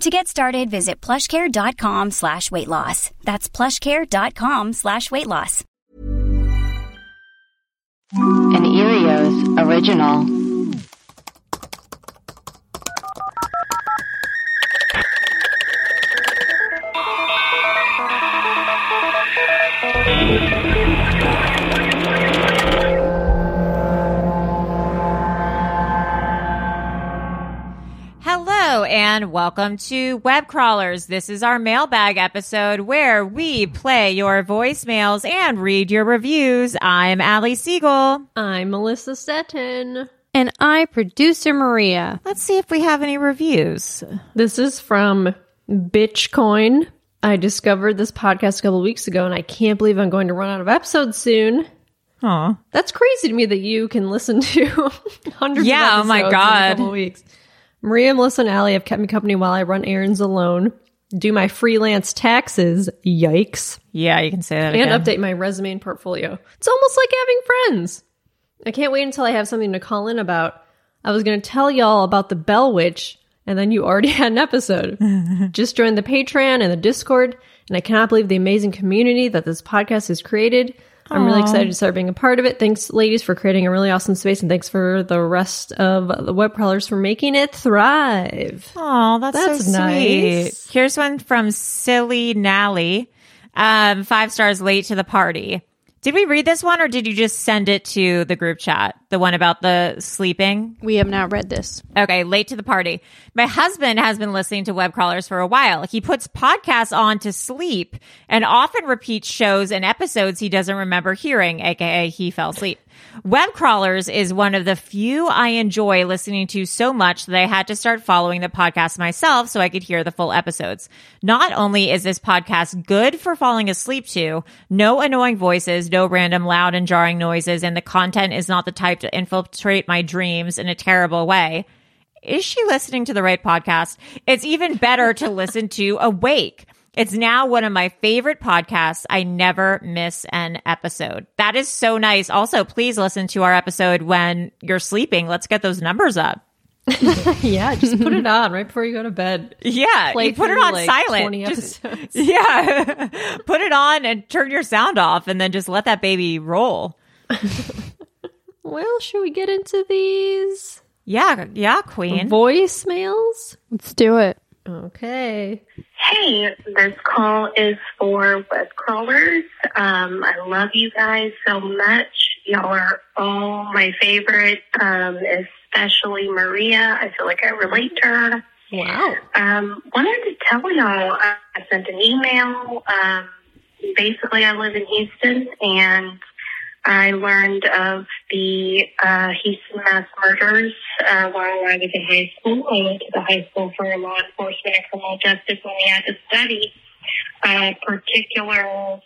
To get started, visit plushcare.com slash weight loss. That's plushcare.com slash weight loss. An Earios original. And welcome to Web Crawlers. This is our mailbag episode where we play your voicemails and read your reviews. I'm Allie Siegel. I'm Melissa Stetten. And I, producer Maria. Let's see if we have any reviews. This is from Bitchcoin. I discovered this podcast a couple weeks ago, and I can't believe I'm going to run out of episodes soon. Aw. That's crazy to me that you can listen to hundreds Yeah, of oh my episodes in God. a couple weeks. Maria, Melissa, and Allie have kept me company while I run errands alone, do my freelance taxes, yikes, Yeah, you can say that and again. update my resume and portfolio. It's almost like having friends. I can't wait until I have something to call in about. I was going to tell y'all about the Bell Witch, and then you already had an episode. Just joined the Patreon and the Discord, and I cannot believe the amazing community that this podcast has created. I'm really excited to start being a part of it. Thanks, ladies, for creating a really awesome space, and thanks for the rest of the web crawlers for making it thrive. Oh, that's, That's so nice. sweet. Here's one from Silly Nally. Um, five stars late to the party. Did we read this one or did you just send it to the group chat? The one about the sleeping? We have not read this. Okay, late to the party. My husband has been listening to web crawlers for a while. He puts podcasts on to sleep and often repeats shows and episodes he doesn't remember hearing, aka he fell asleep. Web crawlers is one of the few I enjoy listening to so much that I had to start following the podcast myself so I could hear the full episodes. Not only is this podcast good for falling asleep to, no annoying voices, no random loud and jarring noises, and the content is not the type to infiltrate my dreams in a terrible way is she listening to the right podcast? It's even better to listen to awake. It's now one of my favorite podcasts. I never miss an episode. That is so nice. Also, please listen to our episode when you're sleeping. Let's get those numbers up. Yeah, just put it on right before you go to bed. Yeah, Play you put it on like, silent. Just- yeah, put it on and turn your sound off, and then just let that baby roll. Well, should we get into these Yeah, yeah, queen. voicemails? Let's do it. Okay. Hey, this call is for web crawlers. Um, I love you guys so much. Y'all are all my favorite, um, especially Maria. I feel like I relate to her. Wow. Um, wanted to tell y'all I, I sent an email. Um, basically, I live in Houston and I learned of the uh, Houston mass murders uh, while I was in high school. I went to the high school for law enforcement and criminal justice when we had to study a particular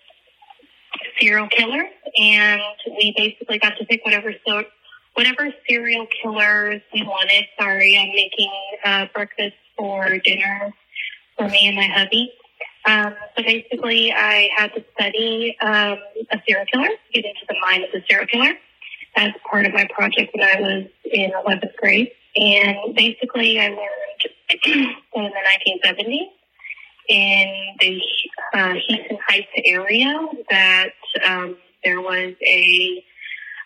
serial killer, and we basically got to pick whatever so whatever serial killers we wanted. Sorry, I'm making uh, breakfast for dinner for me and my hubby. Um, so basically, I had to study um, a serial killer, get into the mind of the serial killer as part of my project when I was in 11th grade. And basically, I learned in the 1970s in the uh, Houston Heights area that um, there was a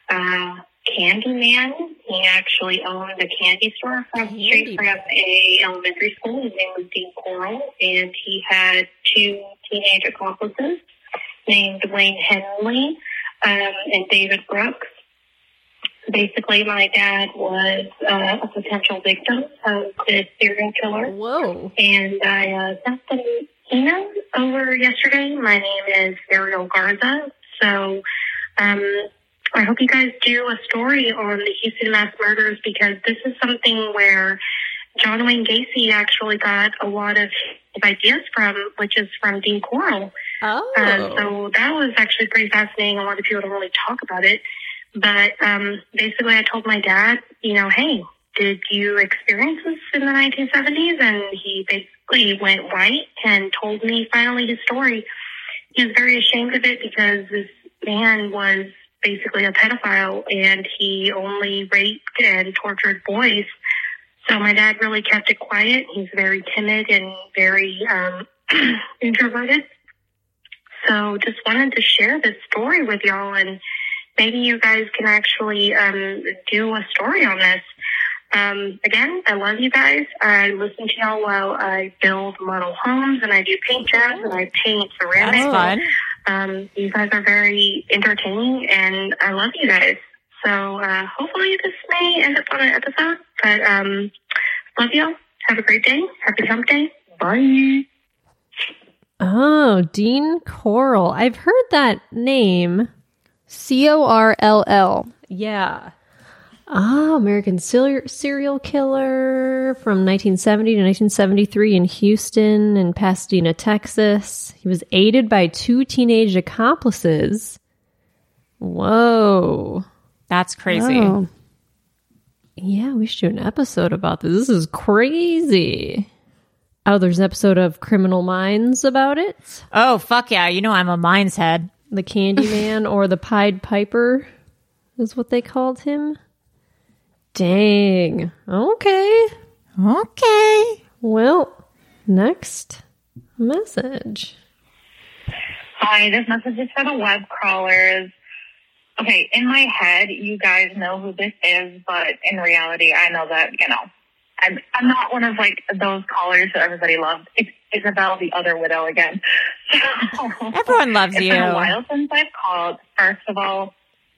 uh, candy man. He actually owned a candy store across the street from a elementary school. His name was Dean Corll, and he had two teenage accomplices named Wayne Henley um, and David Brooks. Basically, my dad was uh, a potential victim of this serial killer. Whoa. And I uh, sent them email over yesterday. My name is Ariel Garza. So um, I hope you guys do a story on the Houston mass murders because this is something where John Wayne Gacy actually got a lot of his ideas from, which is from Dean Corll. Oh. Uh, so that was actually pretty fascinating. A lot of people don't really talk about it. But um, basically, I told my dad, you know, hey, did you experience this in the 1970s? And he basically went white and told me finally his story. He was very ashamed of it because this man was basically a pedophile and he only raped and tortured boys. So my dad really kept it quiet. He's very timid and very um, introverted. So just wanted to share this story with y'all and maybe you guys can actually um, do a story on this. Um, again, I love you guys. I listen to y'all while I build model homes and I do paint jobs and I paint ceramics. That's fun. Um, you guys are very entertaining and I love you guys. So uh, hopefully this may end up on an episode. But um, love y'all. Have a great day. Happy hump day. Bye. Oh, Dean Corll. I've heard that name. C O R L L. Yeah. Ah, American serial serial killer from 1970 to 1973 in Houston and Pasadena, Texas. He was aided by two teenage accomplices. Whoa. That's crazy. Yeah, we should do an episode about this. This is crazy. Oh, there's an episode of Criminal Minds about it. Oh, fuck yeah. You know I'm a mind's head. The Candyman or the Pied Piper is what they called him. Dang. Okay. Okay. Well, next message. Hi, this message is for the web crawlers. Okay, in my head, you guys know who this is, but in reality, I know that, you know, I'm, I'm not one of like those callers that everybody loves. It's Isabel, the other widow again. Everyone loves it's you. been a while since I've called. First of all,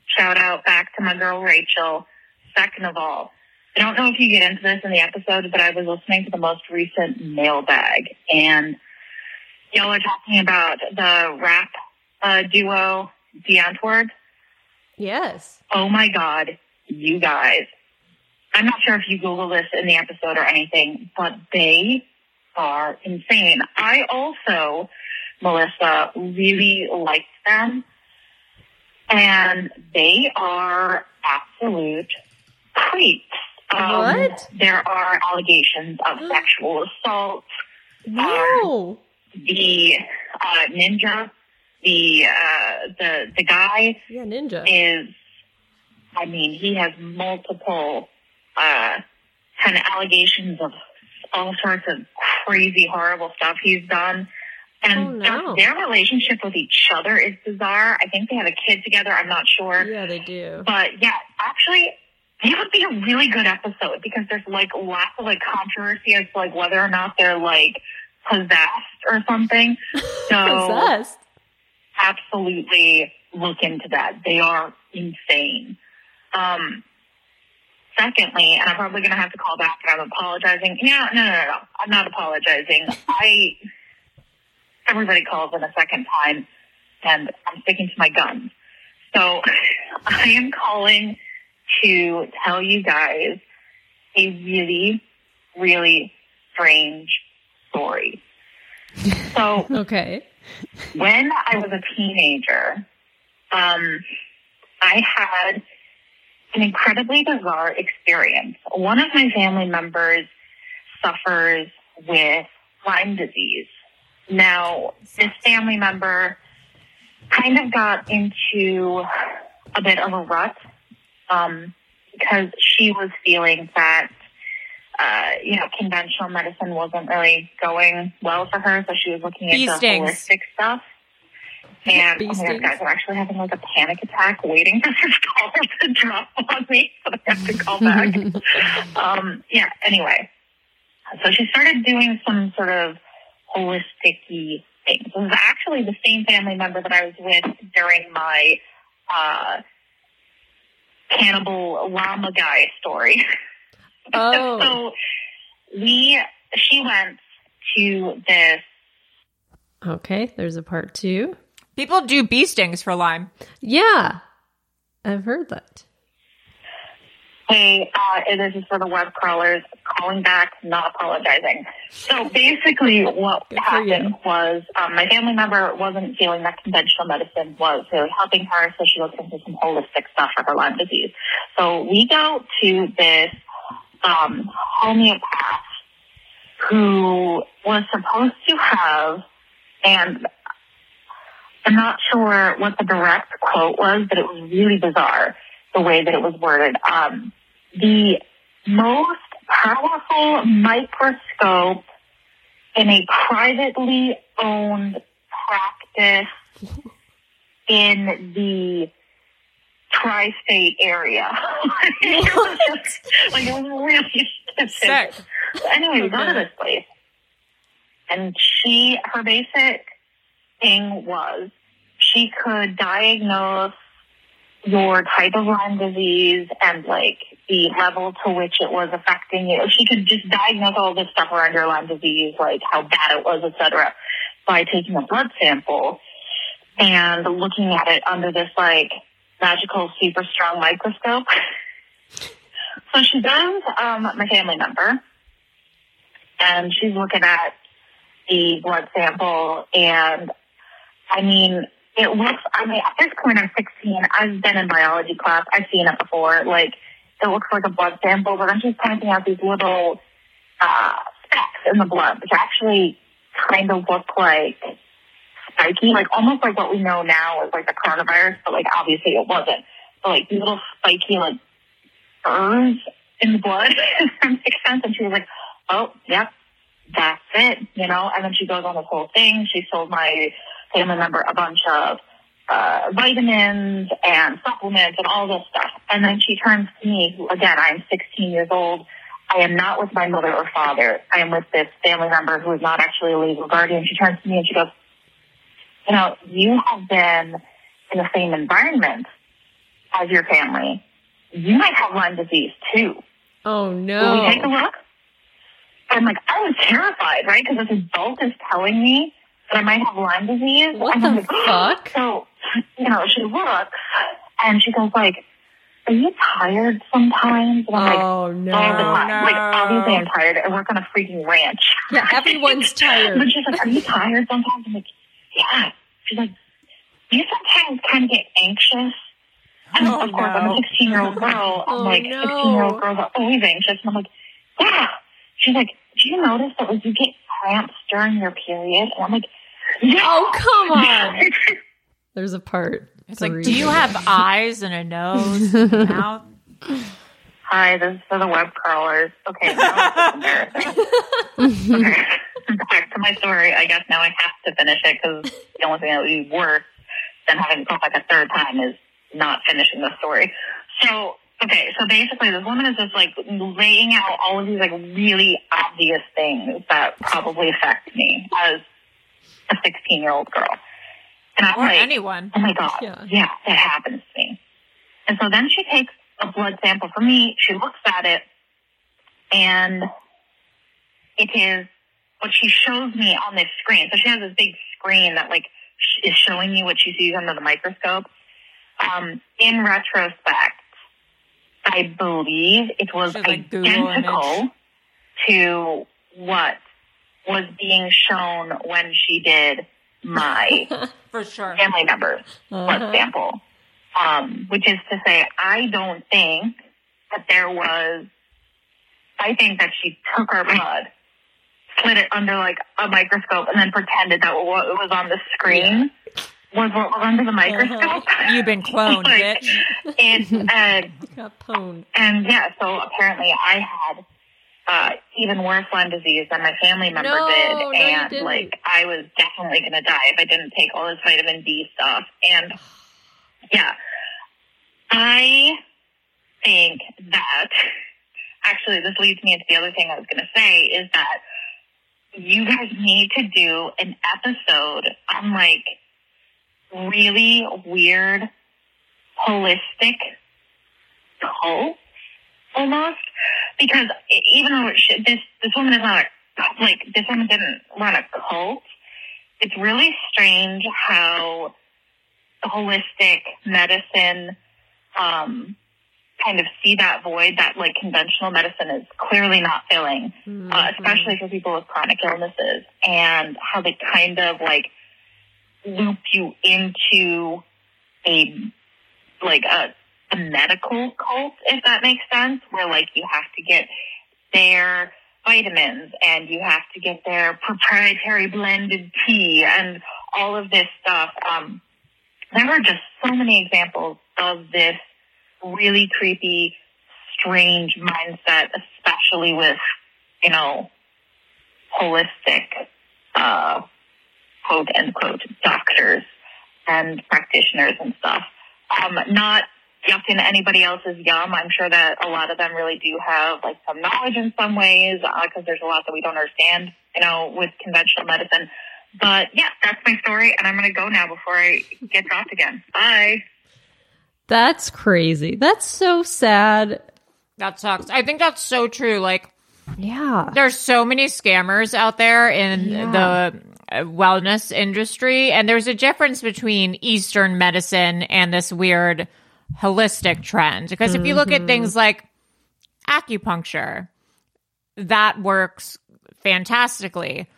shout out back to my girl Rachel. Second of all, I don't know if you get into this in the episode, but I was listening to the most recent mailbag and y'all are talking about the rap uh, duo Die Antwoord. Yes. Oh my God, you guys. I'm not sure if you Google this in the episode or anything, but they are insane. I also, Melissa, really liked them. And they are absolute creeps. Um, What? There are allegations of sexual assault. No. The uh, ninja, the uh, the the guy Yeah, Ninja. is, I mean, he has multiple uh, kind of allegations of all sorts of crazy, horrible stuff he's done. And Oh, no. just their relationship with each other is bizarre. I think they have a kid together. I'm not sure. Yeah, they do. But yeah, actually, it would be a really good episode because there's like lots of like controversy as to like whether or not they're like possessed or something. So Possessed. absolutely look into that. They are insane. Um, secondly, and I'm probably going to have to call back and I'm apologizing. Yeah, no, no, no, no. I'm not apologizing. I, everybody calls in a second time and I'm sticking to my guns. So I am calling to tell you guys a really, really strange story. So Okay. when I was a teenager, um, I had an incredibly bizarre experience. One of my family members suffers with Lyme disease. Now, this family member kind of got into a bit of a rut um, because she was feeling that uh, you know, conventional medicine wasn't really going well for her, so she was looking Bee into stings. holistic stuff. And Bee oh my God, guys, I'm actually having like a panic attack waiting for this call to drop on me, so I have to call back. um, yeah, anyway. So she started doing some sort of holistic things. It was actually the same family member that I was with during my uh, cannibal llama guy story. Oh. so we, she went to this Okay, there's a part two. People do bee stings for Lyme. Yeah. I've heard that. Hey, uh, and this is for the web crawlers calling back, not apologizing. So basically, what Good for you. happened was um, my family member wasn't feeling that conventional medicine was really helping her, so she looked into some holistic stuff for her Lyme disease. So we go to this um, homeopath who was supposed to have, and I'm not sure what the direct quote was, but it was really bizarre the way that it was worded. Um, the most powerful microscope in a privately owned practice in the tri-state area. it was just, like, it was really so anyway, we go to this place, and she, her basic thing was she could diagnose your type of Lyme disease and like the level to which it was affecting you. She could just diagnose all this stuff around your Lyme disease, like how bad it was, etc., by taking a blood sample and looking at it under this like magical super strong microscope. So she does um, my family member, and she's looking at the blood sample, and I mean, it looks. I mean, at this point, I'm 16. I've been in biology class. I've seen it before. Like, it looks like a blood sample, but I'm just pointing out these little uh, specks in the blood, which actually kind of look like spiky, like almost like what we know now is like the coronavirus, but like obviously it wasn't. But like these little spiky like burrs in the blood, that makes sense. And she was like, "Oh, yep, that's it," you know. And then she goes on this whole thing. She sold my family member a bunch of uh, vitamins and supplements and all this stuff. And then she turns to me, who again, I am 16 years old. I am not with my mother or father. I am with this family member who is not actually a legal guardian. She turns to me and she goes, you know, you have been in the same environment as your family. You might have Lyme disease too. Oh Will no. we take a look? I'm like, I was terrified, right? Because this adult is telling me that I might have Lyme disease. What and the like, fuck? So, you know, she looks and she goes like, are you tired sometimes? And I'm like, Oh all the no. Like, obviously I'm tired. I work on a freaking ranch. Yeah, everyone's tired. But she's like, are you tired sometimes? I'm like, yeah. She's like, do you sometimes kind of get anxious? And Oh, of course, I'm a 16 year old girl. I'm Oh, like, no. 16 year old girls are always anxious. And I'm like, yeah. She's like, do you notice that when you get cramps during your period? And I'm like, yeah. Oh come on. There's a part. It's like, three. do you have eyes and a nose, and a mouth? Hi, this is for the web crawlers. Okay, now embarrassing. okay, back to my story. I guess now I have to finish it because the only thing that would be worse than having to go like a third time is not finishing the story. So, okay, so basically this woman is just like laying out all of these like really obvious things that probably affect me as a 16 year old girl. And I'm Or like, anyone. Oh my God. Yeah. Yeah. that happens to me. And so then she takes a blood sample from me. She looks at it and it is what she shows me on this screen. So she has this big screen that like is showing you what she sees under the microscope. Um, in retrospect, I believe it was Should, like, identical to what was being shown when she did my For sure. family members blood Uh-huh. sample. Um, which is to say, I don't think that there was, I think that she took her blood, slid it under like a microscope, and then pretended that what was on the screen what was under the microscope. You've been cloned, Like, bitch. And, uh, Got pwned. and yeah, so apparently I had uh, even worse Lyme disease than my family member No, did, no, you and didn't. like I was definitely going to die if I didn't take all this vitamin D stuff. And yeah, I think that actually this leads me into the other thing I was going to say is that you guys need to do an episode on like really weird holistic cult almost. Because even though should, this this woman is not a like this woman didn't run a cult. It's really strange how holistic medicine um kind of see that void that like conventional medicine is clearly not filling uh, especially for people with chronic illnesses and how they kind of like loop you into a like a, a medical cult, if that makes sense, where like you have to get their vitamins and you have to get their proprietary blended tea and all of this stuff. Um, there are just so many examples of this really creepy, strange mindset, especially with, you know, holistic, uh, quote unquote, doctors and practitioners and stuff. Um, not yucking anybody else's yum. I'm sure that a lot of them really do have like some knowledge in some ways because there's a lot that we don't understand, you know, with conventional medicine. But yeah, that's my story, and I'm going to go now before I get dropped again. Bye. That's crazy. That's so sad. That sucks. I think that's so true. Like, Yeah. there's so many scammers out there in Yeah. the uh, wellness industry. And there's a difference between eastern medicine and this weird holistic trend. Because if you look at things like acupuncture that works fantastically.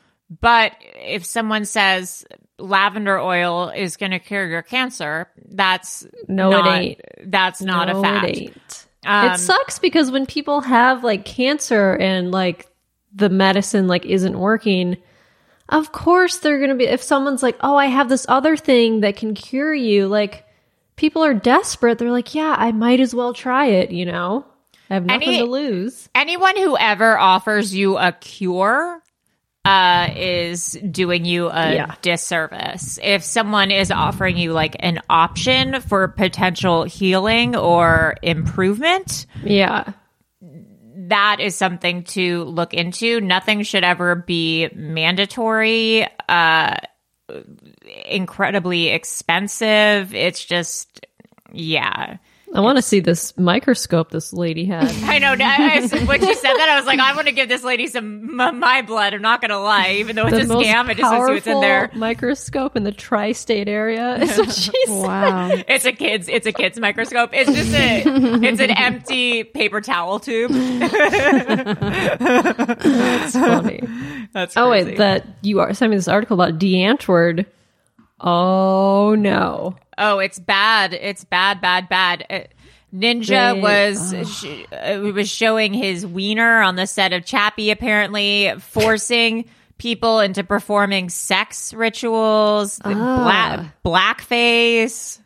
But if someone says lavender oil is going to cure your cancer that's No, it ain't. that's not No, a fact. It. Um, it sucks because when people have like cancer and like the medicine like isn't working, of course they're going to be if someone's like, "Oh, I have this other thing that can cure you." Like people are desperate. They're like, "Yeah, I might as well try it, you know? I have nothing Any- to lose." anyone who ever offers you a cure uh, is doing you a Yeah. disservice. If someone is offering you like an option for potential healing or improvement, Yeah. That is something to look into. Nothing should ever be mandatory, uh, incredibly expensive. It's just, yeah. I want to see this microscope this lady had. I know. I, I, when she said that, I was like, I want to give this lady some m- my blood. I'm not going to lie, even though it's the a most scam. I just want to see what's in there. microscope in the tri-state area. Is what she said. Wow. It's a kid's. It's a kid's microscope. It's just a. it's an empty paper towel tube. It's funny. That's Oh wait, that you are sending me this article about Die Antwoord. Oh no. Oh, it's bad. It's bad, bad, bad. Uh, Ninja They- was sh- uh, was showing his wiener on the set of Chappie, apparently forcing people into performing sex rituals, Ah. black blackface.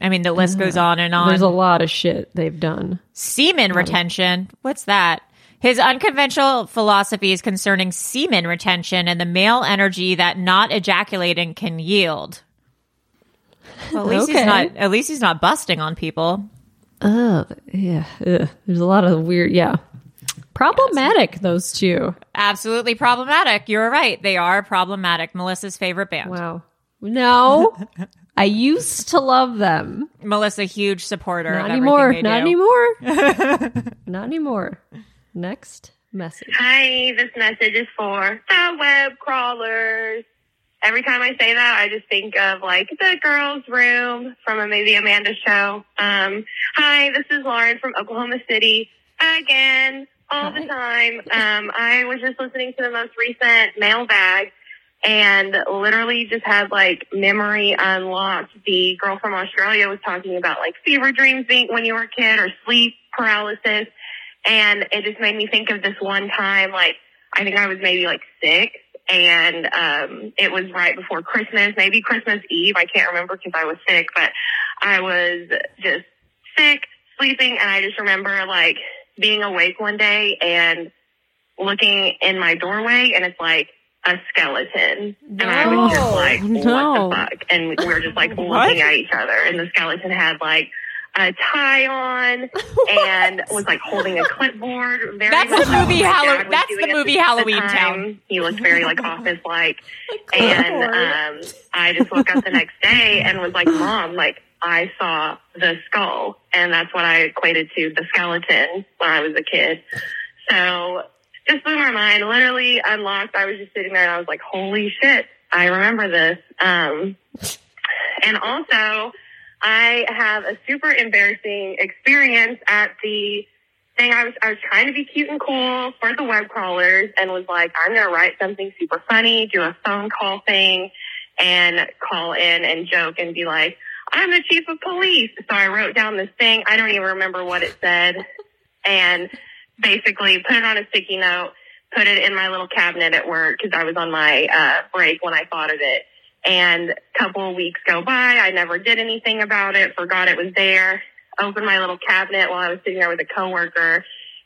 I mean, the list goes on and on. There's a lot of shit they've done. Semen retention. What's that? His unconventional philosophies concerning semen retention and the male energy that not ejaculating can yield. Well, at least Okay. he's not. At least he's not busting on people. Oh yeah. Ugh. There's a lot of weird. Yeah. Problematic. Those two. Absolutely problematic. You're right. They are problematic. Melissa's favorite band. Wow. No. I used to love them. Melissa, huge supporter. Not of anymore. Not do. anymore. Not anymore. Next message. Hi, this message is for the web crawlers. every time I say that, I just think of like the girls' room from a maybe Amanda show. Um, hi, this is Lauren from Oklahoma City again, all the time. Um, I was just listening to the most recent mailbag and literally just had like memory unlocked. The girl from Australia was talking about like fever dreams being when you were a kid or sleep paralysis. And it just made me think of this one time, like, I think I was maybe like six and, um, it was right before Christmas, maybe Christmas Eve. I can't remember because I was sick, but I was just sick, sleeping. And I just remember like being awake one day and looking in my doorway and it's like a skeleton. And I was just No. like, No. what the fuck? And we were just like looking at each other and the skeleton had like a tie on and was like holding a clipboard. Very That's much the movie what my Hallow- dad was that's the movie Halloween time. Town. He looked very like office like. And um, I just woke up the next day and was like, Mom, like I saw the skull. And that's what I equated to the skeleton when I was a kid. So just blew my mind. Literally unlocked. I was just sitting there and I was like, holy shit, I remember this. Um, and also, I have a super embarrassing experience at the thing. I was I was trying to be cute and cool for the web crawlers, and was like, I'm gonna write something super funny, do a phone call thing, and call in and joke and be like, I'm the chief of police. So I wrote down this thing. I don't even remember what it said, and basically put it on a sticky note, put it in my little cabinet at work because I was on my uh, break when I thought of it. And a couple of weeks go by. I never did anything about it. Forgot it was there. Opened my little cabinet while I was sitting there with a coworker,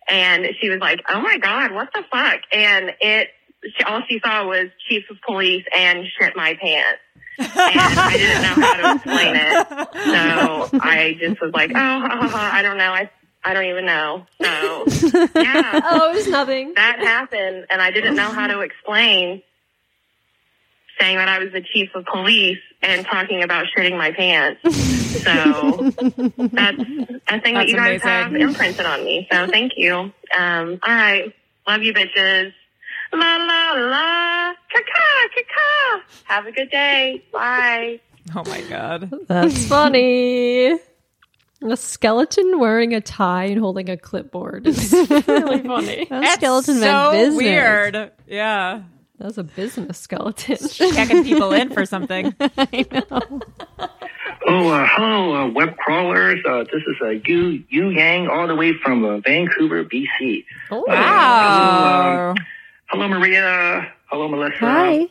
and she was like, "Oh my god, what the fuck?" And it, she, all she saw was chief of police and shit my pants. And I didn't know how to explain it, so I just was like, "Oh, ha, ha, ha, I don't know. I, I don't even know." So, yeah Oh, it was nothing. that happened and I didn't know how to explain saying that I was the chief of police and talking about shitting my pants. So that's a thing that you guys amazing. have imprinted on me. So thank you. Um, all right. Love you bitches. La la la. Kaka kaka. Have a good day. Bye. Oh my god. That's funny. A skeleton wearing a tie and holding a clipboard. is really funny. That That's skeleton so business. weird. Yeah. That's a business skeleton. Checking people in for something. Oh, uh, hello, uh, web crawlers. Uh, this is uh, Yu Yu Yang, all the way from uh, Vancouver, BC. Oh, Wow. Hello, Maria. Hello, Melissa. Hi.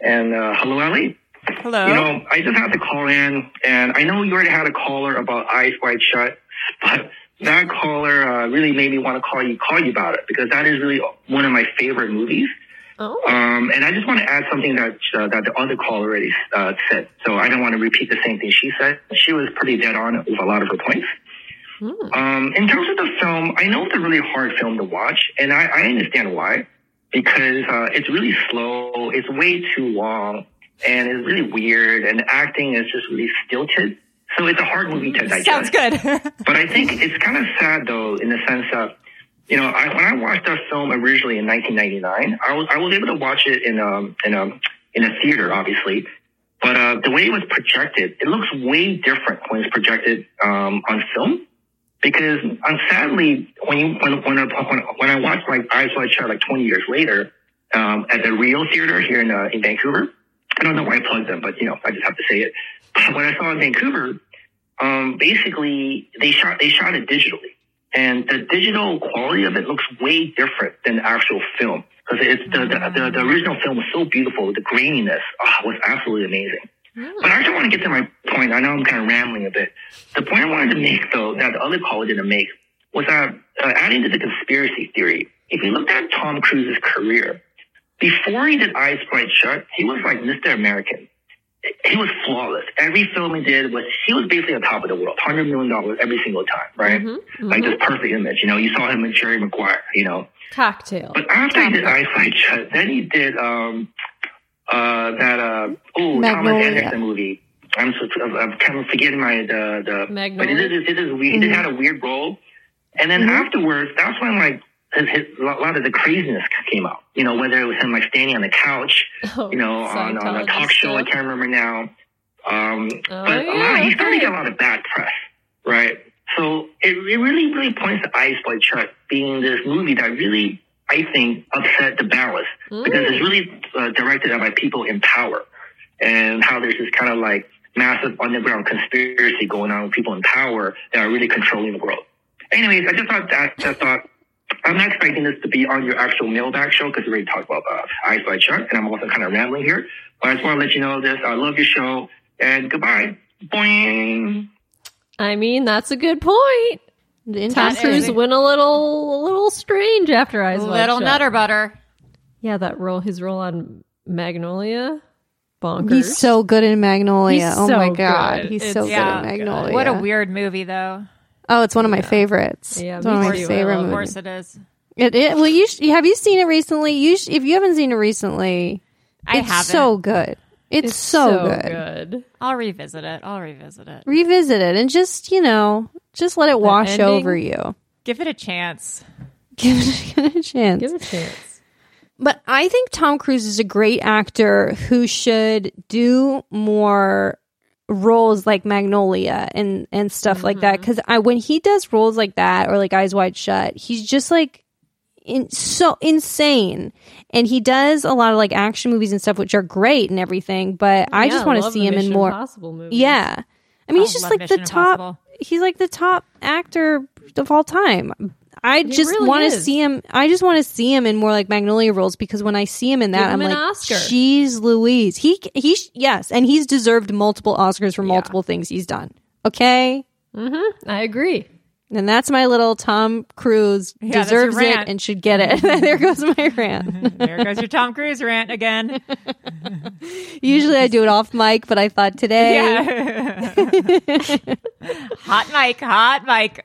And uh, hello, Ali. Hello. You know, I just have to call in, and I know you already had a caller about Eyes Wide Shut, but that caller uh, really made me want to call you, call you about it because that is really one of my favorite movies. Oh. Um, and I just want to add something that uh, that the other caller already uh, said. So I don't want to repeat the same thing she said. She was pretty dead on with a lot of her points. Um, in terms of the film, I know it's a really hard film to watch, and I, I understand why. Because uh, it's really slow, it's way too long, and it's really weird, and the acting is just really stilted. So it's a hard movie to digest. Sounds good. But I think it's kind of sad though, in the sense that, you know, I, when I watched that film originally in 1999, I was I was able to watch it in um in a in a theater, obviously. But uh, the way it was projected, it looks way different when it's projected um, on film. Because um, sadly, when you when when I, when, when I watched like Eyes Wide Shut like 20 years later um, at the Real Theater here in uh, in Vancouver, I don't know why I plugged them, but you know I just have to say it. When I saw it in Vancouver, um, basically they shot they shot it digitally, and the digital quality of it looks way different than the actual film because it's the, the the the original film was so beautiful. The graininess oh, was absolutely amazing. But I actually want to get to my point. I know I'm kind of rambling a bit. The point I wanted to make, though, that the other caller didn't make, was that uh, adding to the conspiracy theory, if you looked at Tom Cruise's career, before he did Eyes Wide Shut, he was like Mr. American. He was flawless. Every film he did was, he was basically on top of the world, $100 million every single time, right? Like this perfect image. You know, you saw him in Jerry Maguire, you know. Cocktail. But after he did Eyes Wide Shut, then he did um uh that uh oh Thomas Magnolia. Anderson movie. I'm so, I'm I'm kind of forgetting my the the but it Magnolia? is it is weird. He did had a weird role, and then afterwards, that's when like his, his, a lot of the craziness came out. You know, whether it was him like standing on the couch, Oh, you know, on, on a talk show. I can't remember now. Um, Oh, but a lot, yeah, he's starting to get a lot of bad press, right? So it, it really, really points to Eyes Wide Shut being this movie that really, I think, upset the balance because it's really uh, directed at by people in power and how there's this kind of like massive underground conspiracy going on with people in power that are really controlling the world. Anyways, I just thought that, that thought, I'm not expecting this to be on your actual mailbag show because we already talked about uh, Eyes Wide Shut and I'm also kind of rambling here. But I just want to let you know this. I love your show and goodbye. Boing. I mean, that's a good point. Tom Interesting. Cruise went a little, a little strange after Eyes Wide Little Shut. nutter butter. Yeah, that role, his role on Magnolia, bonkers. He's so good in Magnolia. He's oh so my god, good. he's It's so good in Magnolia. What a weird movie, though. Oh, it's one of my favorites. Yeah, it's one of my favorite love Of course it is. It, it, well, you sh- have you seen it recently? You sh- if you haven't seen it recently, I it's haven't. so good. It's, It's so, good. good. I'll revisit it. I'll revisit it. Revisit it and just you know, just let it wash ending? over you. Give it a chance. Give it, give it a chance. Give it a chance. But I think Tom Cruise is a great actor who should do more roles like Magnolia and and stuff like that. Mm-hmm. Because I when he does roles like that or like Eyes Wide Shut, he's just like in, so insane. And he does a lot of like action movies and stuff, which are great and everything. But I just want to see the him in more. Impossible movies. Yeah, I mean, Oh, he's just like the Mission top. Impossible. He's like the top actor of all time. I just really want to see him. I just want to see him in more like Magnolia roles because when I see him in that, Give I'm like, Oscar. "She's Louise." He he yes, and he's deserved multiple Oscars for multiple things he's done. Okay, mm-hmm. I agree. and that's my little Tom Cruise Yeah, deserves it and should get it. Mm-hmm. there goes my rant. There goes your Tom Cruise rant again. Usually I do it off mic, but I thought today. Yeah. hot mic, hot mic.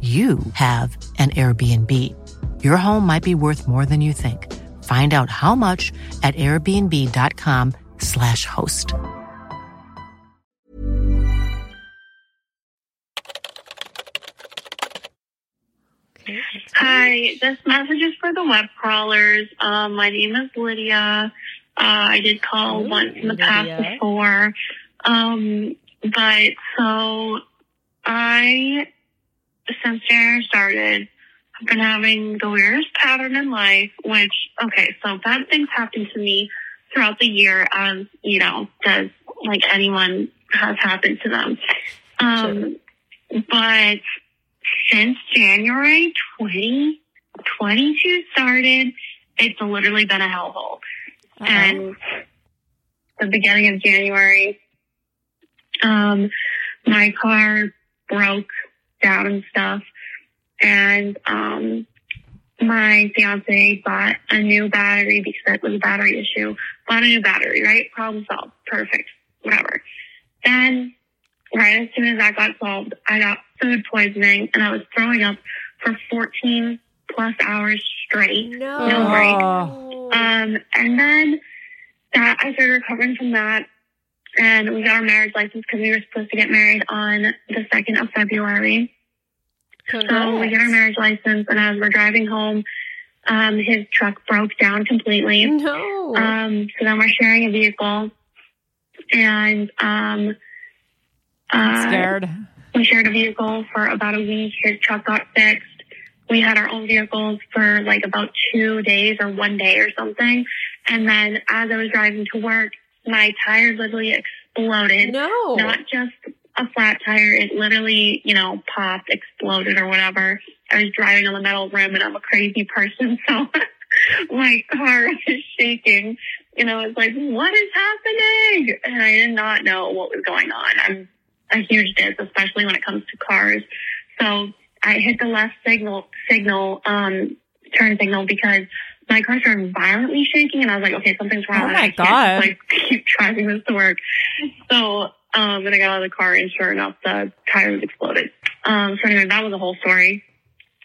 you have an Airbnb. Your home might be worth more than you think. Find out how much at airbnb.com/slash host. Hi, Hi, this message is for the web crawlers. Um, my name is Lydia. Uh, I did call once in the past Lydia. before. Um, but so I, since January started, I've been having the weirdest pattern in life, which, okay, so bad things happen to me throughout the year as, you know, does like anyone has happened to them. Um, but since January 2022 started, it's literally been a hellhole. And the beginning of January, um, my car broke down and stuff. And, um, my fiance bought a new battery because it was a battery issue. Bought a new battery, right? Problem solved. Perfect. Whatever. Then, right as soon as that got solved, I got food poisoning and I was throwing up for 14 plus hours straight. No. No break. Um, and then that I started recovering from that, and we got our marriage license because we were supposed to get married on the second of February. So we get our marriage license, and as we're driving home, um, his truck broke down completely. No. Um, so then we're sharing a vehicle, and um, uh, Scared. we shared a vehicle for about a week. His truck got fixed. We had our own vehicles for like about two days or one day or something. And then as I was driving to work, my tire literally exploded. No. Not just a flat tire. It literally, you know, popped, exploded or whatever. I was driving on the metal rim and I'm a crazy person. So my car is shaking. You know, was like, what is happening? And I did not know what was going on. I'm a huge diss, especially when it comes to cars. So I hit the left signal, signal, um, turn signal because my car started violently shaking and I was like, okay, something's wrong. Oh my I God. just, like keep driving this to work. So, um, then I got out of the car and sure enough, the tire was exploded. Um, so anyway, that was the whole story.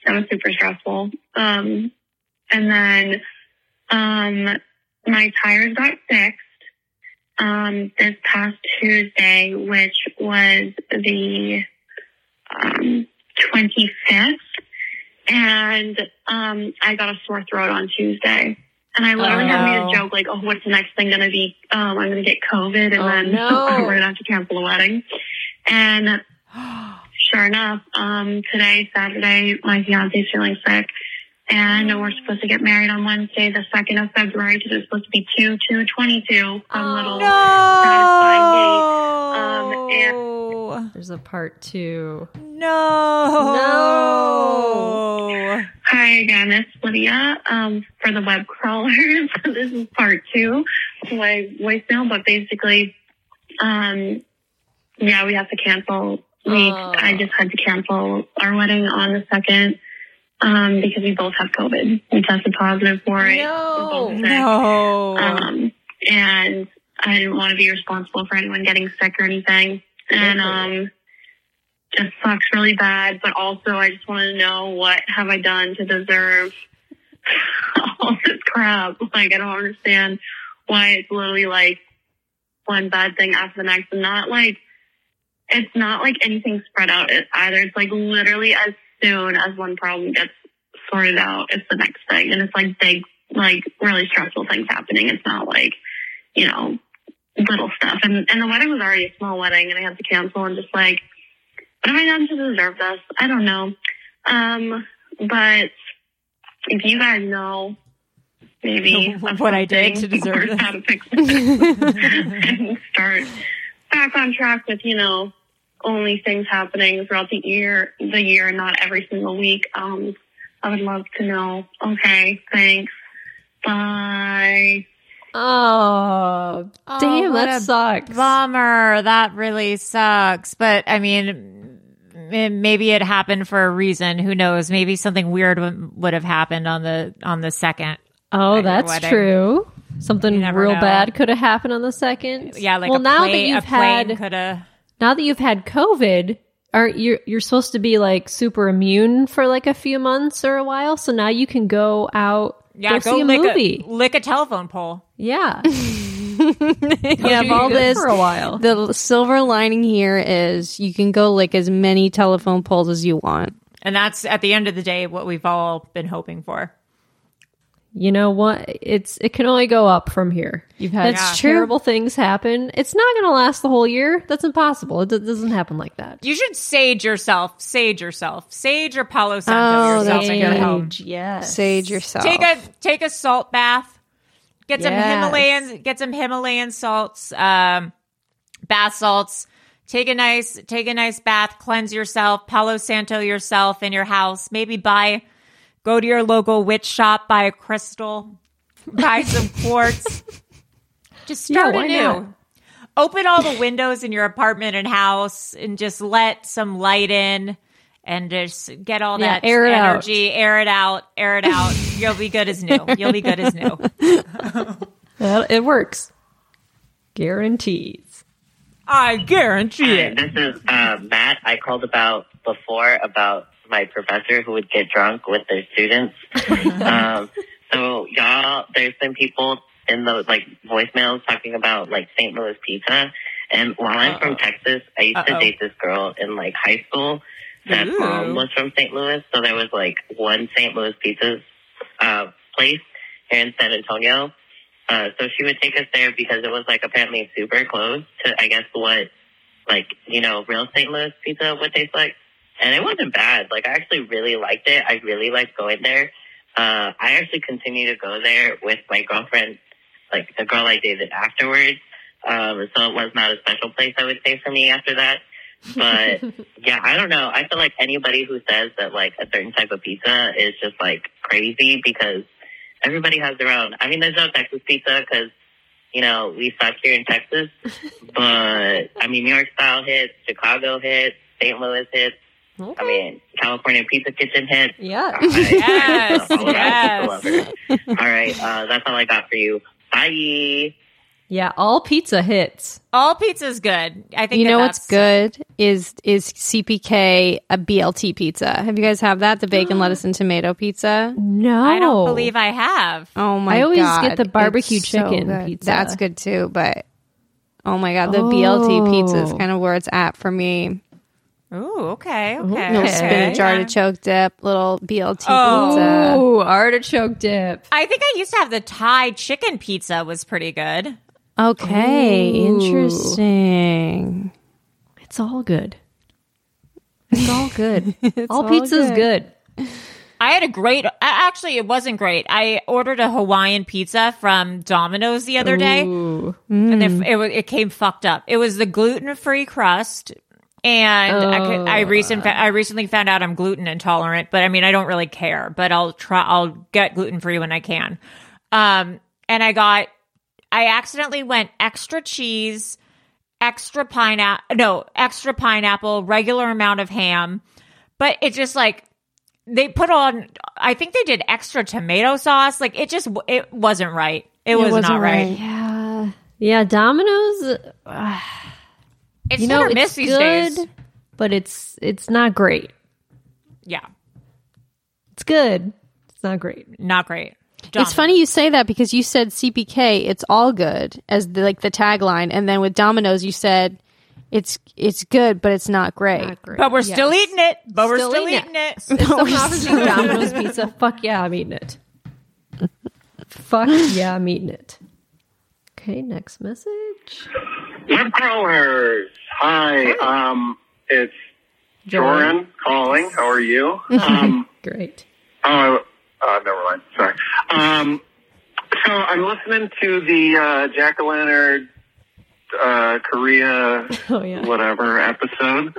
That was super stressful. Um, and then, um, my tires got fixed um, this past Tuesday, which was the um, 25th. And um, I got a sore throat on Tuesday. And I literally Oh, had made a joke like, oh, what's the next thing going to be? Um, I'm going to get COVID and Oh, then no. we're going to have to cancel the wedding. And sure enough, um, today, Saturday, my fiance's feeling sick. And we're supposed to get married on Wednesday, the 2nd of February, because it's supposed to be 2 2 22. Some Oh, little No. satisfying date. Um, There's a part two. no. No. Hi again, it's Lydia um, for the web crawlers. this is part two of my voicemail, but basically, um, yeah, we have to cancel. We, Oh. I just had to cancel our wedding on the second um, because we both have COVID. We tested positive for it. No. No. Um, and I didn't want to be responsible for anyone getting sick or anything. And um, just sucks really bad. But also, I just want to know what have I done to deserve all this crap? Like, I don't understand why it's literally like one bad thing after the next, and not like it's not like anything spread out either. It's like literally as soon as one problem gets sorted out, it's the next thing, and it's like big, like really stressful things happening. It's not like you know little stuff. And and the wedding was already a small wedding, and I had to cancel. And just like, what have I done to deserve this? I don't know. Um, but if you guys know, maybe What I did to deserve this. how to fix it and start back on track with you know only things happening throughout the year, the year, and not every single week. Um, I would love to know. Okay, thanks. Bye. Oh, Oh, damn, that sucks. Bummer. That really sucks. But I mean, maybe it happened for a reason. Who knows? Maybe something weird w- would have happened on the on the second. Oh, that's wedding. true. Something real know. bad could have happened on the second. Yeah, like well, a now plane, that you've had could have. now that you've had COVID, aren't you? You're supposed to be like super immune for like a few months or a while. So now you can go out. Yeah, go, see a lick movie. a lick a telephone pole. yeah, you have all this for a while. The silver lining here is you can go lick as many telephone poles as you want. And that's at the end of the day what we've all been hoping for. You know what? It's it can only go up from here. You've had That's true. terrible things happen. It's not going to last the whole year. That's impossible. It do- doesn't happen like that. You should sage yourself. Sage yourself. Sage or Palo Santo Oh, yourself that's in your good. home. Yes. Sage yourself. Take a take a salt bath. Get some Yes. Himalayan get some Himalayan salts, um, bath salts. Take a nice take a nice bath. Cleanse yourself. Palo Santo yourself in your house. Maybe buy go to your local witch shop. Buy a crystal. Buy some quartz. Just start why anew. not? Open all the windows in your apartment and house, and just let some light in. And just get all Yeah, that air it out. energy, air it out, air it out. You'll be good as new. You'll be good as new. Well, it works. Guarantees. I guarantee Hi, this is uh, Matt. I called about before about my professor who would get drunk with their students. um, so y'all, there's been people in the like voicemails talking about like St. Louis pizza. And while I'm from Texas, I used Uh-oh. to date this girl in like high school. That Ooh. mom was from St. Louis, so there was like one St. Louis pizza uh, place here in San Antonio. Uh, so she would take us there because it was like apparently super close to, I guess, what like, you know, real St. Louis pizza would taste like. And it wasn't bad. Like, I actually really liked it. I really liked going there. Uh, I actually continue to go there with my girlfriend, like the girl I dated afterwards. Um, so it was not a special place, I would say, for me after that. But yeah, I don't know. I feel like anybody who says that like a certain type of pizza is just like crazy because everybody has their own. I mean, there's no Texas pizza because you know we suck here in Texas, but I mean, New York style hits, Chicago hits, St. Louis hits. I mean, California Pizza Kitchen hits. Yeah. Yes, I'm a yes. All right, uh, that's all I got for you. Bye. Yeah, all pizza hits. All pizza's good. I think You that know what's good is is CPK a BLT pizza. Have you guys have that? The bacon, lettuce, and tomato pizza. No. I don't believe I have. Oh my god! I always get the barbecue It's chicken good. pizza. That's good too, but oh my god, the BLT pizza is Oh. kind of where it's at for me. Ooh, okay, okay. No okay. spinach Yeah. artichoke dip, little BLT Oh. pizza. Ooh, artichoke dip. I think I used to have the Thai chicken pizza was pretty good. Okay, Ooh. interesting. It's all good. It's all good. all all pizza's good. good. I had a great. Actually, it wasn't great. I ordered a Hawaiian pizza from Domino's the other day, Ooh. and it, mm. it, it came fucked up. It was the gluten free crust, and I, could, I recent I recently found out I'm gluten intolerant. But I mean, I don't really care. But I'll try. I'll get gluten free when I can. Um, and I got. I accidentally went extra cheese, extra pineapple. No, extra pineapple, regular amount of ham. But it just like they put on i think they did extra tomato sauce like it just it wasn't right it, was wasn't not right, right. Yeah. Yeah, Domino's uh, it's you hit know miss it's these good, days but it's it's not great. yeah It's good. It's not great. not great It's funny you say that because you said CPK, it's all good as the, like the tagline, and then with Domino's you said it's it's good, but it's not great. Not great. but we're still eating it but we're Still still eating eating it, If someone offers me Domino's pizza, fuck yeah, I'm eating it. fuck yeah, I'm eating it. Okay, next message. Web crawlers. Hi. Um, it's Joran calling. How are you? Um, Great. oh, uh, never mind. Sorry. Um, so I'm listening to the uh, Jack o' Lantern uh, Korea Oh yeah. whatever episode,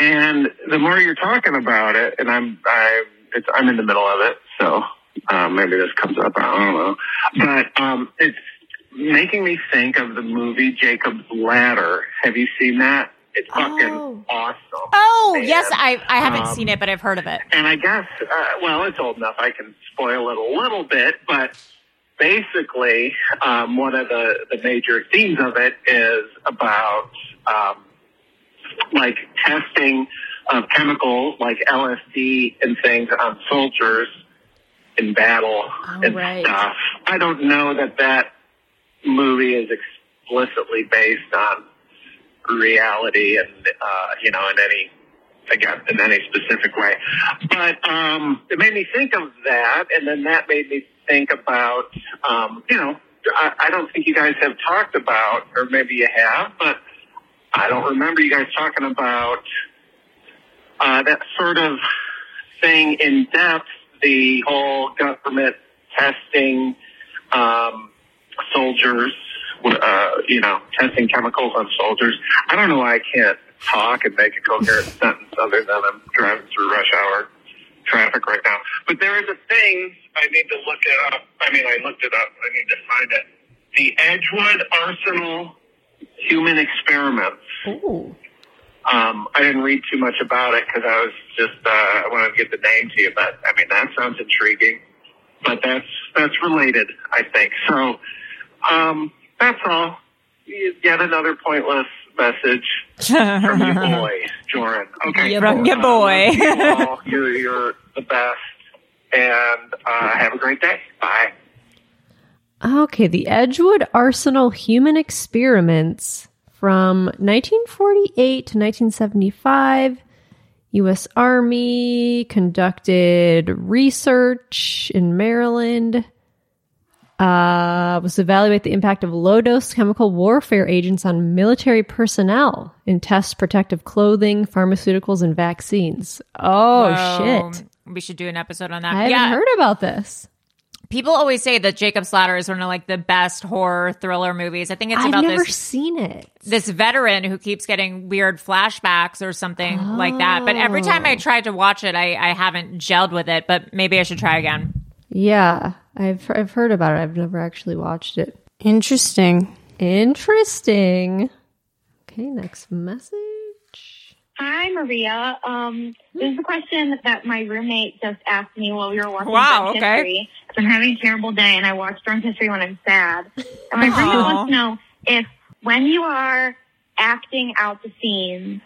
and the more you're talking about it, and I'm I it's I'm in the middle of it, so uh, maybe this comes up. I don't know, but um, it's making me think of the movie Jacob's Ladder. Have you seen that? It's fucking Oh. awesome. oh Man. yes i i haven't Um, seen it but i've heard of it And I guess, uh, well, it's old enough. I can spoil it a little bit, but basically, um, one of the, the major themes of it is about um, like testing of chemicals like LSD and things on soldiers in battle and right. stuff. I don't know that that movie is explicitly based on reality and uh, you know in any again in any specific way. But um, it made me think of that, and then that made me think about um, you know I, I don't think you guys have talked about, or maybe you have, but I don't remember you guys talking about uh, that sort of thing in depth. The whole government testing um, soldiers, uh, you know, testing chemicals on soldiers. I don't know why I can't talk and make a coherent sentence other than I'm driving through rush hour traffic right now. But there is a thing I need to look it up. I mean, I looked it up. I need to find it. The Edgewood Arsenal Human Experiments. Ooh. Um, I didn't read too much about it because I was just uh, I wanted to get the name to you. But I mean, that sounds intriguing. But that's that's related, I think. So um, that's all. Yet another pointless message from your boy, Joran. Okay, From cool. your Uh, boy. love you you're, you're the best, and uh, have a great day. Bye. Okay, the Edgewood Arsenal Human Experiments from 1948 to 1975. U.S. Army conducted research in Maryland. Uh, was to evaluate the impact of low dose chemical warfare agents on military personnel in test protective clothing, pharmaceuticals, and vaccines. Oh, Whoa. shit. We should do an episode on that. I haven't heard about this. People always say that Jacob's Ladder is one of like the best horror thriller movies. I think it's I've about never this seen it. this veteran who keeps getting weird flashbacks or something like that. But every time Oh. I tried to watch it, I, I haven't gelled with it. But maybe I should try again. Yeah, I've I've heard about it. I've never actually watched it. Interesting. Interesting. Okay, next message. Hi, Maria. Um, this is a question that my roommate just asked me while we were watching Wow, Drunk okay. History. I'm having a terrible day, and I watch Drunk History when I'm sad. And my roommate wants to know if, when you are acting out the scenes,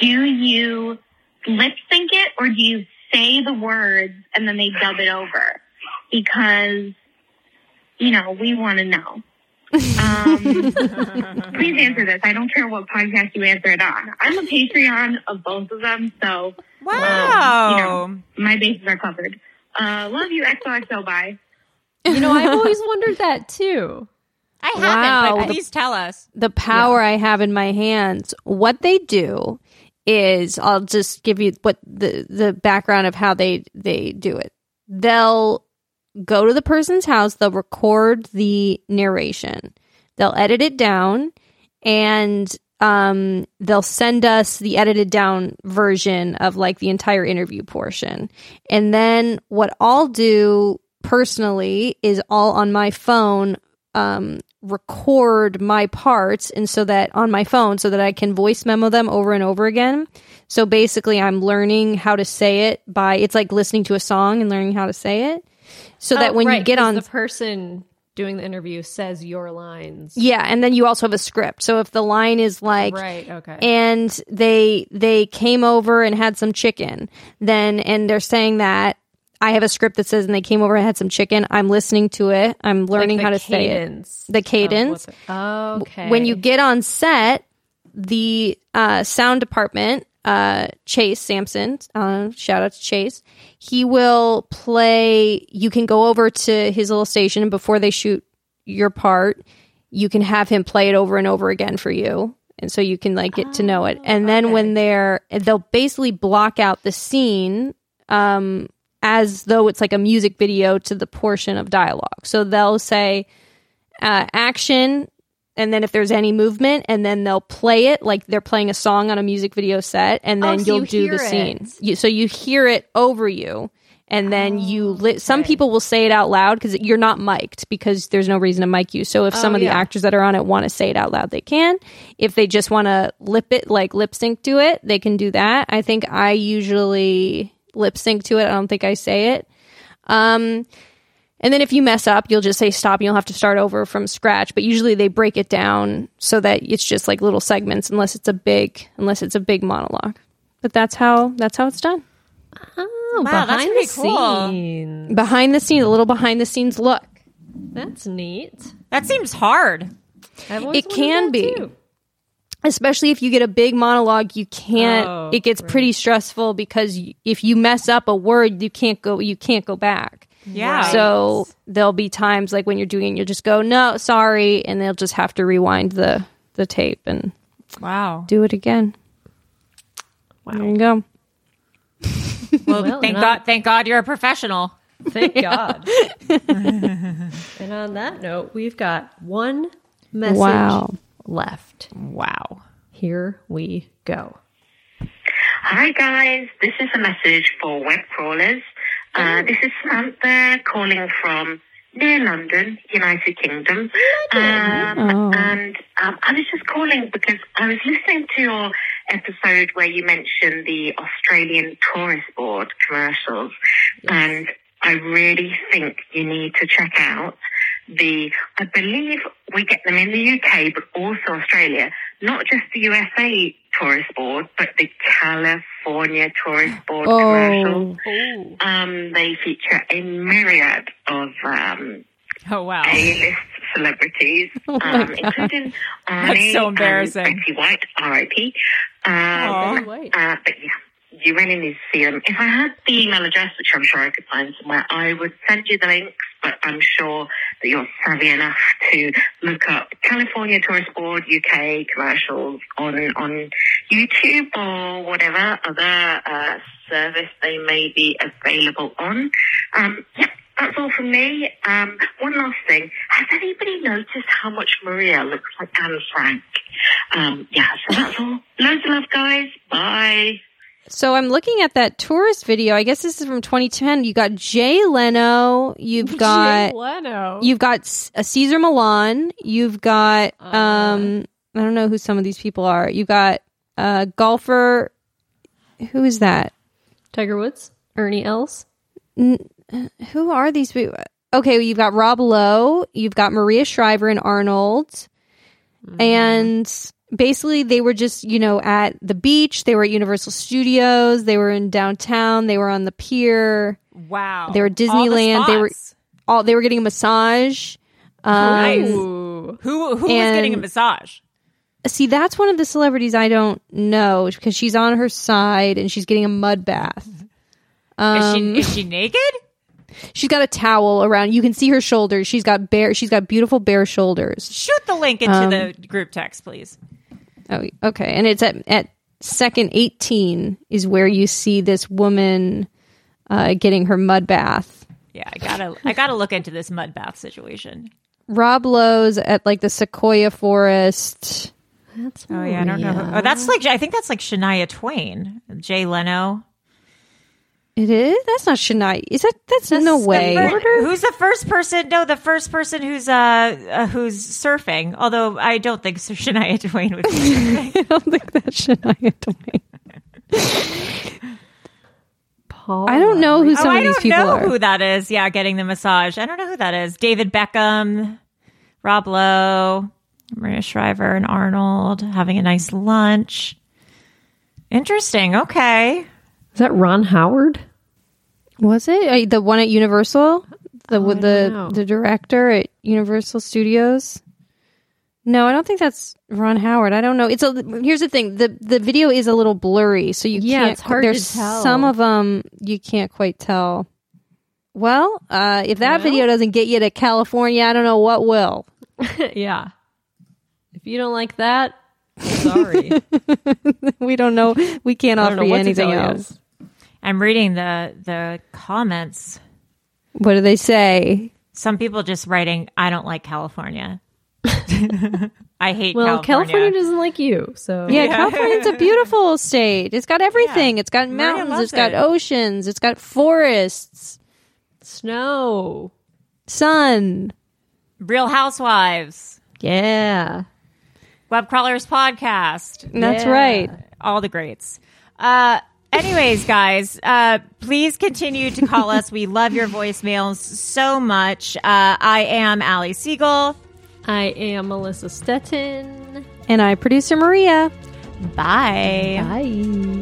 do you lip sync it or do you say the words and then they dub it over? Because, you know, we want to know. Um, please answer this. I don't care what podcast you answer it on. I'm a Patreon of both of them, so Wow. um, you know, my bases are covered. Uh, love you, XOXO. Bye. You know, I've always wondered that too. I haven't, Wow. but please tell us. the power I have in my hands. What they do is I'll just give you what the the background of how they they do it. They'll go to the person's house, they'll record the narration. They'll edit it down and um they'll send us the edited down version of like the entire interview portion. And then what I'll do personally is all on my phone um record my parts and so that on my phone so that I can voice memo them over and over again. So basically I'm learning how to say it by it's like listening to a song and learning how to say it. So that Oh, when you get on the person doing the interview says your lines. Yeah, and then you also have a script. So if the line is like Right, okay. and they they came over and had some chicken, then and they're saying that I have a script that says and they came over and had some chicken. I'm listening to it. I'm learning the how to say it. cadence The cadence. Okay. When you get on set, the uh, sound department, uh, Chase Sampson, uh, shout out to Chase, he will play. You can go over to his little station, and before they shoot your part, you can have him play it over and over again for you. And so you can like get to know it. And then when they're, they'll basically block out the scene um, as though it's like a music video to the portion of dialogue. So they'll say, uh, action and then if there's any movement and then they'll play it like they're playing a song on a music video set and Oh, then so you'll you do the hear scene. You, so you hear it over you and then you li- some people will say it out loud because you're not mic'd because there's no reason to mic you. So if some Oh, of the actors that are on it want to say it out loud they can. If they just want to lip it like lip sync to it they can do that. I think i usually lip sync to it. I don't think i say it. Um and then if you mess up, you'll just say stop and you'll have to start over from scratch. But usually they break it down so that it's just like little segments unless it's a big unless it's a big monologue. But that's how that's how it's done. oh, Wow, that's behind pretty the cool. scenes. Behind the scenes, a little behind the scenes look. That's neat. That seems hard. I've It can be. too. especially if you get a big monologue, you can't. Oh, it gets pretty stressful because if you mess up a word, you can't go. You can't go back. Yeah. So there'll be times like when you're doing, it, you'll just go no, sorry, and they'll just have to rewind the the tape and Wow. do it again. Wow. There you go. Well, Well, thank and God. Thank God you're a professional. Thank God. and on that note, we've got one message Wow. left. Wow. Here we go. Hi guys, this is a message for web crawlers. Uh, this is Samantha calling from near London, United Kingdom. Um, Oh. And um, I was just calling because I was listening to your episode where you mentioned the Australian Tourist Board commercials. And I really think you need to check out the, I believe we get them in the UK, but also Australia, not just the USA Tourist Board, but the California Tourist Board commercials. Oh, Um, they feature a myriad of um, Oh wow. A-list celebrities, Oh um, God. including That's Arnie so embarrassing. and Betty White, R.I.P. Um, Aw. Betty White. uh, but yeah, you really need to see them. If I had the email address, which I'm sure I could find somewhere, I would send you the links. But I'm sure that you're savvy enough to look up California Tourist Board UK commercials on on YouTube or whatever other uh, service they may be available on. Um, yeah, that's all from me. Um, one last thing: Has anybody noticed how much Maria looks like Anne Frank? Um, yeah, so that's all. Loads of love, guys. Bye. So I'm looking at that tourist video. I guess this is from 2010. You got Jay Leno. You've got Jay Leno. you've got a uh, Cesar Millan. You've got um I don't know who some of these people are. You've got a golfer. Who is that? Tiger Woods, Ernie Els. Who are these people? Okay, you've got Rob Lowe. You've got Maria Shriver and Arnold. And basically, they were just, you know, at the beach. They were at Universal Studios. They were in downtown. They were on the pier. Wow. They were All the Disneyland. They were all. They were getting a massage. Um, Nice. Ooh. Who who was getting a massage? See, that's one of the celebrities I don't know because she's on her side and she's getting a mud bath. Is Um, she is she naked? she's got a towel around. You can see her shoulders. She's got bare. She's got beautiful bare shoulders. Shoot the link into Um, the group text, please. Oh, okay. And it's at at second eighteen is where you see this woman uh, getting her mud bath. Yeah, I gotta I gotta look into this mud bath situation. Rob Lowe's at like the Sequoia Forest. That's Oh yeah, I don't know. Who, oh, that's like I think that's like Shania Twain, Jay Leno. It is. That's not Shania. Is that? That's, no The way. fir- who's the first person? No, the first person who's uh, uh who's surfing. Although I don't think so Shania Twain would. Be surfing. I don't think that's Shania Twain. Paul. I don't know who oh, some I of these people i don't people know are. who that is. Yeah, getting the massage. I don't know who that is. David Beckham, Rob Lowe, Maria Shriver, and Arnold having a nice lunch. Interesting. Okay. Is that Ron Howard? Was it uh, the one at Universal? The with the know. the director at Universal Studios? No, I don't think that's Ron Howard. I don't know. It's a here's the thing the the video is a little blurry, so you Yeah, can't. it's hard to there's tell. some of them you can't quite tell. Well, uh, if that video doesn't get you to California, I don't know what will. yeah. If you don't like that, sorry. we don't know. We can't offer you anything else. I'm reading the the comments. What do they say? Some people just writing, "I don't like California." I hate well, California. California doesn't like you, so Yeah, California's a beautiful state. It's got everything. It's got mountains. It's got it. oceans. It's got forests, snow. sun. Real Housewives, Yeah. Web Crawlers podcast. That's Yeah. right. all the greats. Uh, anyways, guys, uh, please continue to call us. We love your voicemails so much. Uh, I am Allie Siegel. I am Melissa Stetten. And I, producer Maria. Bye. Bye.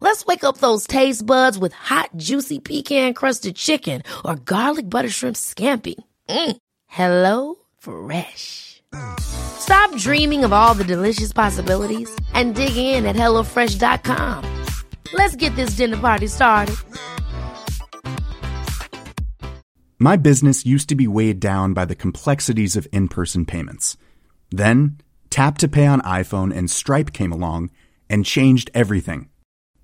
Let's wake up those taste buds with hot, juicy pecan crusted chicken or garlic butter shrimp scampi. Mm. Hello Fresh. Stop dreaming of all the delicious possibilities and dig in at HelloFresh.com. Let's get this dinner party started. My business used to be weighed down by the complexities of in person payments. Then, Tap to Pay on iPhone and Stripe came along and changed everything.